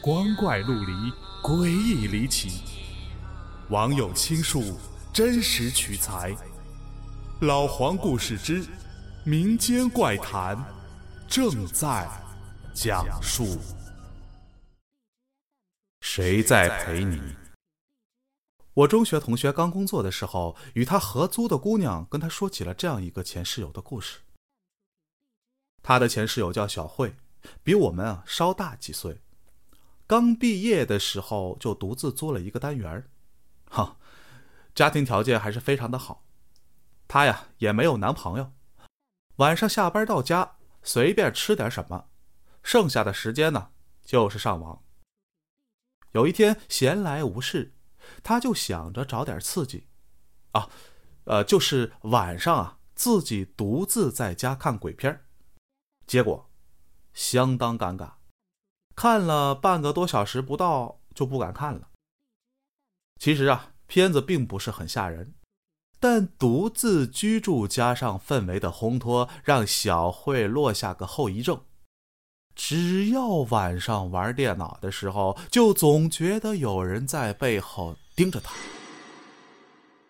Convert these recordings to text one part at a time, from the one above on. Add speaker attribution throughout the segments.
Speaker 1: 光怪陆离，诡异离奇。网友倾述，真实取材。老黄故事之民间怪谈正在讲述。谁在陪你？我中学同学刚工作的时候，与他合租的姑娘跟他说起了这样一个前室友的故事。他的前室友叫小慧，比我们啊稍大几岁。刚毕业的时候就独自租了一个单元哈，家庭条件还是非常的好。她呀也没有男朋友，晚上下班到家随便吃点什么，剩下的时间呢就是上网。有一天闲来无事，她就想着找点刺激，啊，呃，就是晚上啊自己独自在家看鬼片结果相当尴尬。看了半个多小时不到，就不敢看了。其实啊，片子并不是很吓人，但独自居住加上氛围的烘托，让小慧落下个后遗症。只要晚上玩电脑的时候，就总觉得有人在背后盯着她。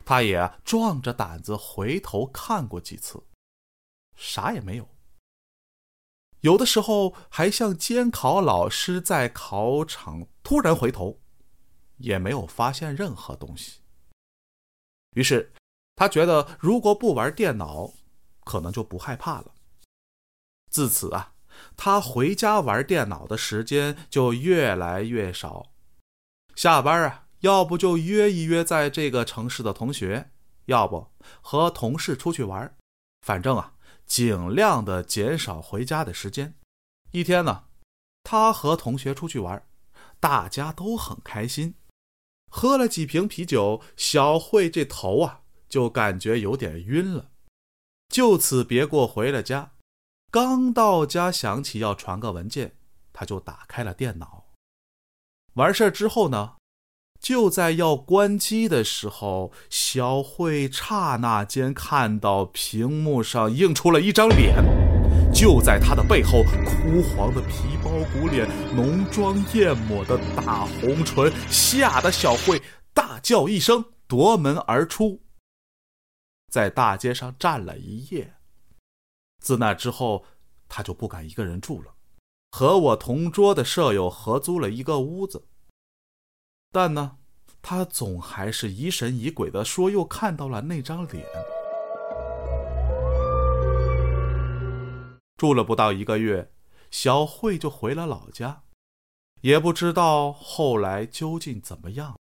Speaker 1: 她也壮着胆子回头看过几次，啥也没有。有的时候还像监考老师在考场突然回头，也没有发现任何东西。于是，他觉得如果不玩电脑，可能就不害怕了。自此啊，他回家玩电脑的时间就越来越少。下班啊，要不就约一约在这个城市的同学，要不和同事出去玩，反正啊。尽量的减少回家的时间。一天呢，他和同学出去玩，大家都很开心。喝了几瓶啤酒，小慧这头啊就感觉有点晕了，就此别过回了家。刚到家，想起要传个文件，他就打开了电脑。完事儿之后呢？就在要关机的时候，小慧刹那间看到屏幕上映出了一张脸，就在她的背后，枯黄的皮包骨脸，浓妆艳抹的大红唇，吓得小慧大叫一声，夺门而出，在大街上站了一夜。自那之后，她就不敢一个人住了，和我同桌的舍友合租了一个屋子。但呢，他总还是疑神疑鬼的说，又看到了那张脸。住了不到一个月，小慧就回了老家，也不知道后来究竟怎么样。